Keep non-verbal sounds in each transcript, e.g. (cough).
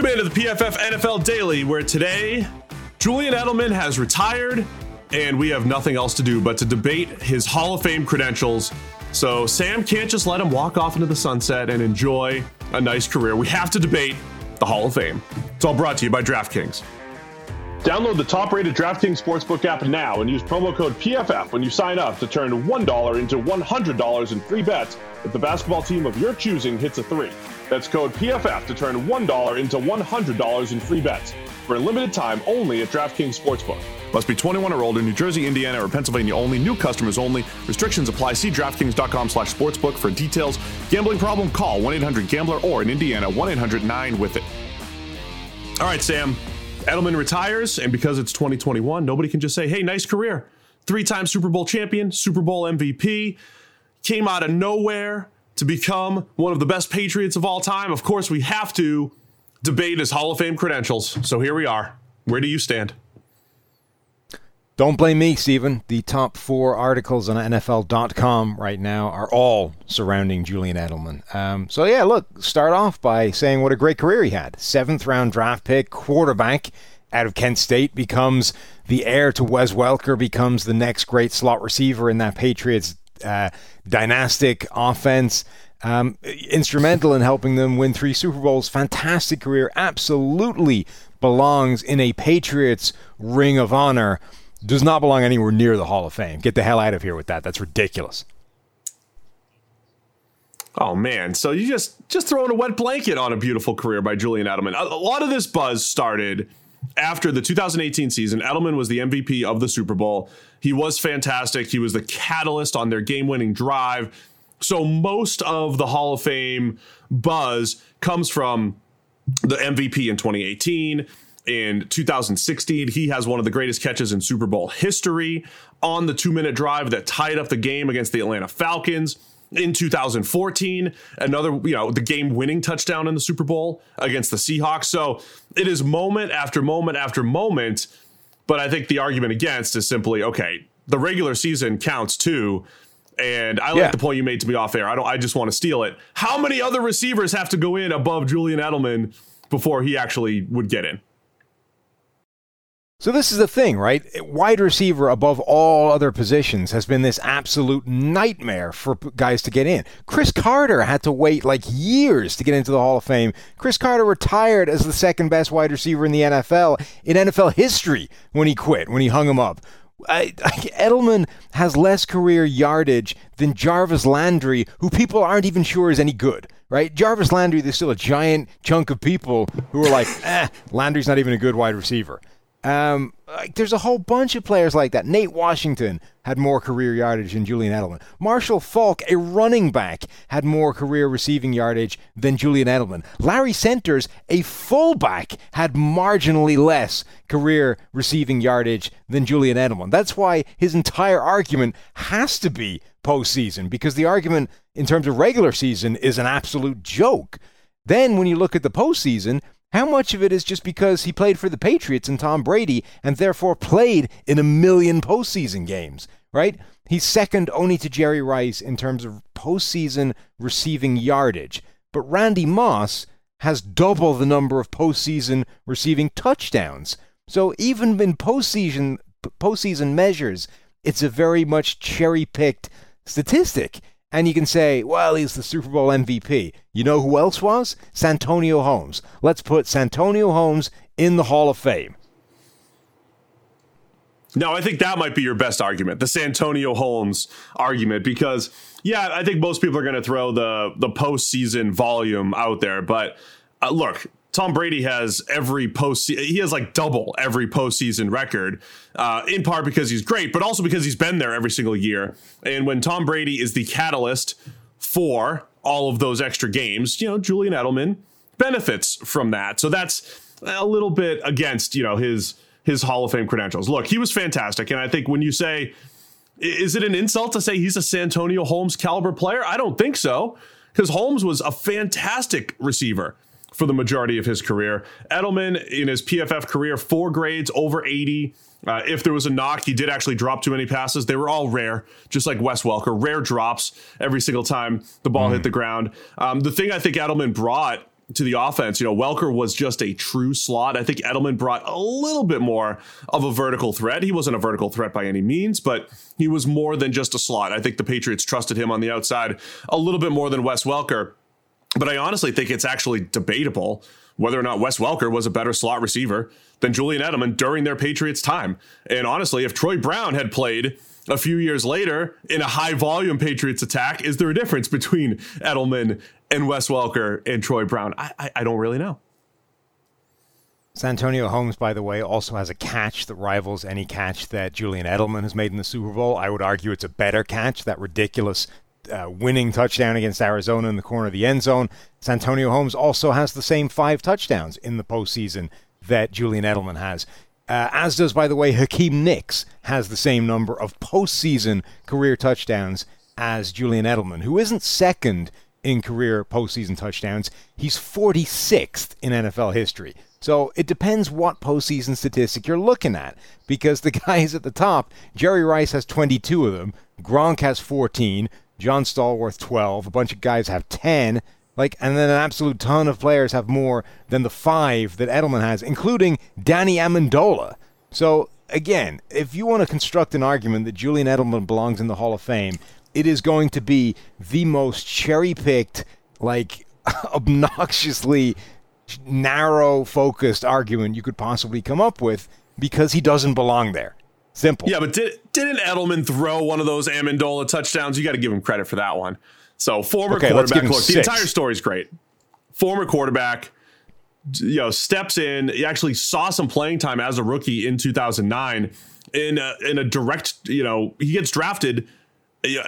Welcome into the PFF NFL Daily, where today Julian Edelman has retired and we have nothing else to do but to debate his Hall of Fame credentials. So Sam can't just let him walk off into the sunset and enjoy a nice career. We have to debate the Hall of Fame. It's all brought to you by DraftKings. Download the top rated DraftKings Sportsbook app now and use promo code PFF when you sign up to turn $1 into $100 in free bets if the basketball team of your choosing hits a three. That's code PFF to turn $1 into $100 in free bets for a limited time only at DraftKings Sportsbook. Must be 21 or older, New Jersey, Indiana, or Pennsylvania only. New customers only. Restrictions apply. See DraftKings.com slash sportsbook for details. Gambling problem? Call 1-800-GAMBLER or in Indiana, 1-800-9-WITH-IT. All right, Sam. Edelman retires, and because it's 2021, nobody can just say, hey, nice career. Three-time Super Bowl champion, Super Bowl MVP, came out of nowhere to become one of the best Patriots of all time. Of course, we have to debate his Hall of Fame credentials. So here we are. Where do you stand? Don't blame me, Stephen. The top four articles on NFL.com right now are all surrounding Julian Edelman. Um, so, yeah, look, start off by saying what a great career he had. Seventh round draft pick, quarterback out of Kent State, becomes the heir to Wes Welker, becomes the next great slot receiver in that Patriots uh, dynastic offense. Um, instrumental in helping them win three Super Bowls. Fantastic career. Absolutely belongs in a Patriots ring of honor. Does not belong anywhere near the Hall of Fame. Get the hell out of here with that. That's ridiculous. Oh man, so you just just throwing a wet blanket on a beautiful career by Julian Edelman. A, a lot of this buzz started after the 2018 season. Edelman was the MVP of the Super Bowl. He was fantastic. He was the catalyst on their game-winning drive. So most of the Hall of Fame buzz comes from the MVP in 2018. In 2016, he has one of the greatest catches in Super Bowl history on the two minute drive that tied up the game against the Atlanta Falcons. In 2014, another, you know, the game winning touchdown in the Super Bowl against the Seahawks. So it is moment after moment after moment. But I think the argument against is simply okay, the regular season counts too. And I like the point you made to me off air. I don't. I just want to steal it. How many other receivers have to go in above Julian Edelman before he actually would get in? So this is the thing, right? Wide receiver above all other positions has been this absolute nightmare for guys to get in. Cris Carter had to wait like years to get into the Hall of Fame. Cris Carter retired as the second best wide receiver in the NFL in NFL history when he quit, when he hung him up. I, I, Edelman has less career yardage than Jarvis Landry, who people aren't even sure is any good, right? Jarvis Landry, there's still a giant chunk of people who are like, (laughs) eh, Landry's not even a good wide receiver. Um, like, there's a whole bunch of players like that. Nate Washington had more career yardage than Julian Edelman. Marshall Faulk, a running back, had more career receiving yardage than Julian Edelman. Larry Centers, a fullback, had marginally less career receiving yardage than Julian Edelman. That's why his entire argument has to be postseason, because the argument in terms of regular season is an absolute joke. Then when you look at the postseason, how much of it is just because he played for the Patriots and Tom Brady and therefore played in a million postseason games, right? He's second only to Jerry Rice in terms of postseason receiving yardage. But Randy Moss has double the number of postseason receiving touchdowns. So even in postseason postseason measures, it's a very much cherry-picked statistic. And you can say, well, he's the Super Bowl MVP. You know who else was? Santonio Holmes. Let's put Santonio Holmes in the Hall of Fame. No, I think that might be your best argument, the Santonio Holmes argument, because yeah, I think most people are going to throw the the postseason volume out there. But uh, look, Tom Brady has every post. He has like double every postseason record, uh, in part because he's great, but also because he's been there every single year. And when Tom Brady is the catalyst for all of those extra games, you know, Julian Edelman benefits from that. So that's a little bit against you know his his Hall of Fame credentials. Look, he was fantastic, and I think when you say, is it an insult to say he's a Santonio Holmes caliber player? I don't think so, because Holmes was a fantastic receiver for the majority of his career. Edelman, in his PFF career, four grades over 80. Uh, if there was a knock, he did actually drop too many passes. They were all rare, just like Wes Welker, rare drops every single time the ball mm. hit the ground. Um, the thing I think Edelman brought to the offense. You know, Welker was just a true slot. I think Edelman brought a little bit more of a vertical threat. He wasn't a vertical threat by any means, but he was more than just a slot. I think the Patriots trusted him on the outside a little bit more than Wes Welker. But I honestly think it's actually debatable whether or not Wes Welker was a better slot receiver than Julian Edelman during their Patriots time. And honestly, if Troy Brown had played a few years later in a high volume Patriots attack, is there a difference between Edelman and Wes Welker and Troy Brown? I, I, I don't really know. Santonio Holmes, by the way, also has a catch that rivals any catch that Julian Edelman has made in the Super Bowl. I would argue it's a better catch, that ridiculous uh, winning touchdown against Arizona in the corner of the end zone. Santonio Holmes also has the same five touchdowns in the postseason that Julian Edelman has. Uh, as does, by the way, Hakeem Nicks has the same number of postseason career touchdowns as Julian Edelman, who isn't second in career postseason touchdowns. He's 46th in NFL history. So it depends what postseason statistic you're looking at, because the (laughs) guys at the top, Jerry Rice has 22 of them, Gronk has 14, John Stallworth 12, a bunch of guys have 10, like, and then an absolute ton of players have more than the five that Edelman has, including Danny Amendola. So again, if you want to construct an argument that Julian Edelman belongs in the Hall of Fame, it is going to be the most cherry-picked, like (laughs) obnoxiously narrow focused argument you could possibly come up with because he doesn't belong there. Simple. Yeah, but did, didn't Edelman throw one of those Amendola touchdowns? You got to give him credit for that one. So former okay, quarterback. Look, the entire story is great. Former quarterback, you know, steps in. He actually saw some playing time as a rookie in 2009 in a, in a direct. You know, he gets drafted.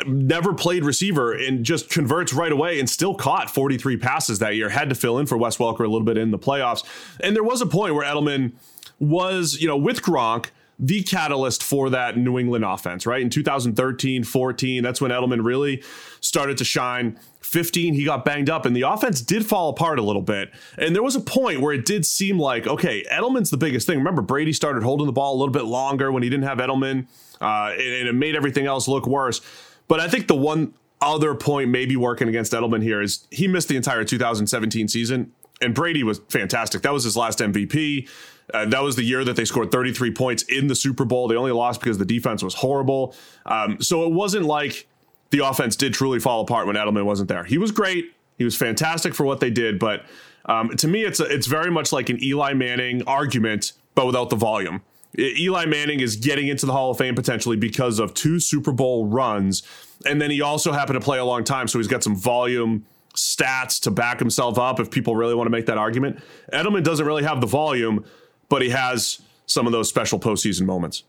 Never played receiver and just converts right away and still caught 43 passes that year. Had to fill in for Wes Welker a little bit in the playoffs. And there was a point where Edelman was, you know, with Gronk the catalyst for that New England offense, right? In 2013, 14, that's when Edelman really started to shine. 15, he got banged up, and the offense did fall apart a little bit. And there was a point where it did seem like, okay, Edelman's the biggest thing. Remember, Brady started holding the ball a little bit longer when he didn't have Edelman, uh, and, and it made everything else look worse. But I think the one other point maybe working against Edelman here is he missed the entire 2017 season, and Brady was fantastic. That was his last MVP. Uh, that was the year that they scored 33 points in the Super Bowl. They only lost because the defense was horrible. Um, so it wasn't like the offense did truly fall apart when Edelman wasn't there. He was great. He was fantastic for what they did, but um, to me, it's a, it's very much like an Eli Manning argument, but without the volume. Eli Manning is getting into the Hall of Fame potentially because of two Super Bowl runs, and then he also happened to play a long time, so he's got some volume stats to back himself up. If people really want to make that argument, Edelman doesn't really have the volume, but he has some of those special postseason moments.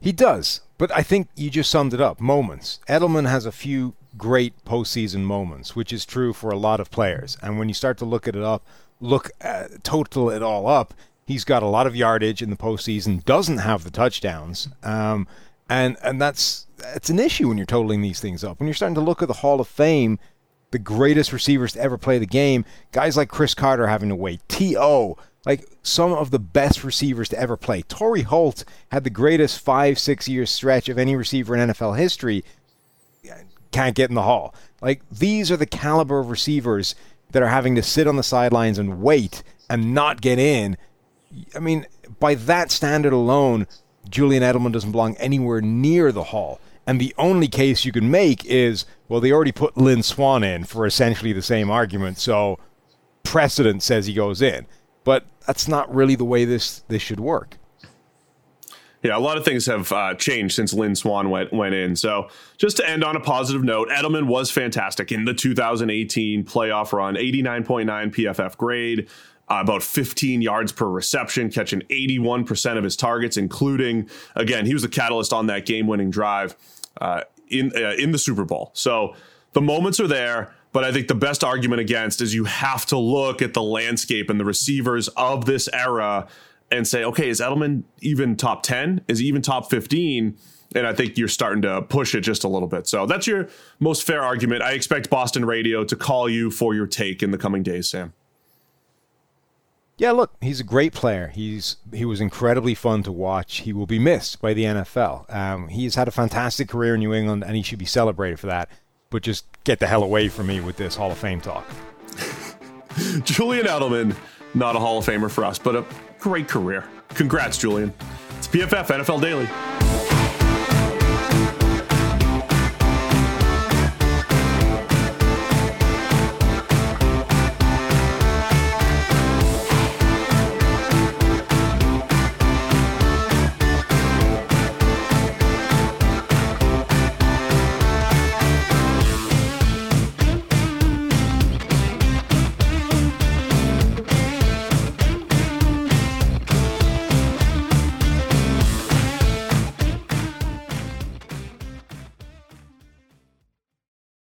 He does, but I think you just summed it up. Moments. Edelman has a few great postseason moments, which is true for a lot of players. And when you start to look at it up, look at, total it all up, he's got a lot of yardage in the postseason. Doesn't have the touchdowns, um, and and that's it's an issue when you're totaling these things up. When you're starting to look at the Hall of Fame, the greatest receivers to ever play the game, guys like Cris Carter having to wait, T.O like some of the best receivers to ever play. Torry Holt had the greatest five, six year stretch of any receiver in NFL history. Can't get in the hall. Like these are the caliber of receivers that are having to sit on the sidelines and wait and not get in. I mean, by that standard alone, Julian Edelman doesn't belong anywhere near the hall. And the only case you can make is, well, they already put Lynn Swann in for essentially the same argument, so precedent says he goes in. But that's not really the way this this should work. Yeah, a lot of things have uh, changed since Lynn Swann went went in. So just to end on a positive note, Edelman was fantastic in the 2018 playoff run, 89.9 PFF grade. Uh, about 15 yards per reception, catching 81% of his targets, including again he was the catalyst on that game-winning drive uh, in uh, in the Super Bowl. So the moments are there. But I think the best argument against is you have to look at the landscape and the receivers of this era and say, okay, is Edelman even top 10? Is he even top 15? And I think you're starting to push it just a little bit. So that's your most fair argument. I expect Boston Radio to call you for your take in the coming days, Sam. Yeah, look, he's a great player. He's he was incredibly fun to watch. He will be missed by the NFL. Um, he's had a fantastic career in New England, and he should be celebrated for that but just get the hell away from me with this Hall of Fame talk. (laughs) Julian Edelman, not a Hall of Famer for us, but a great career. Congrats, Julian. It's PFF NFL Daily.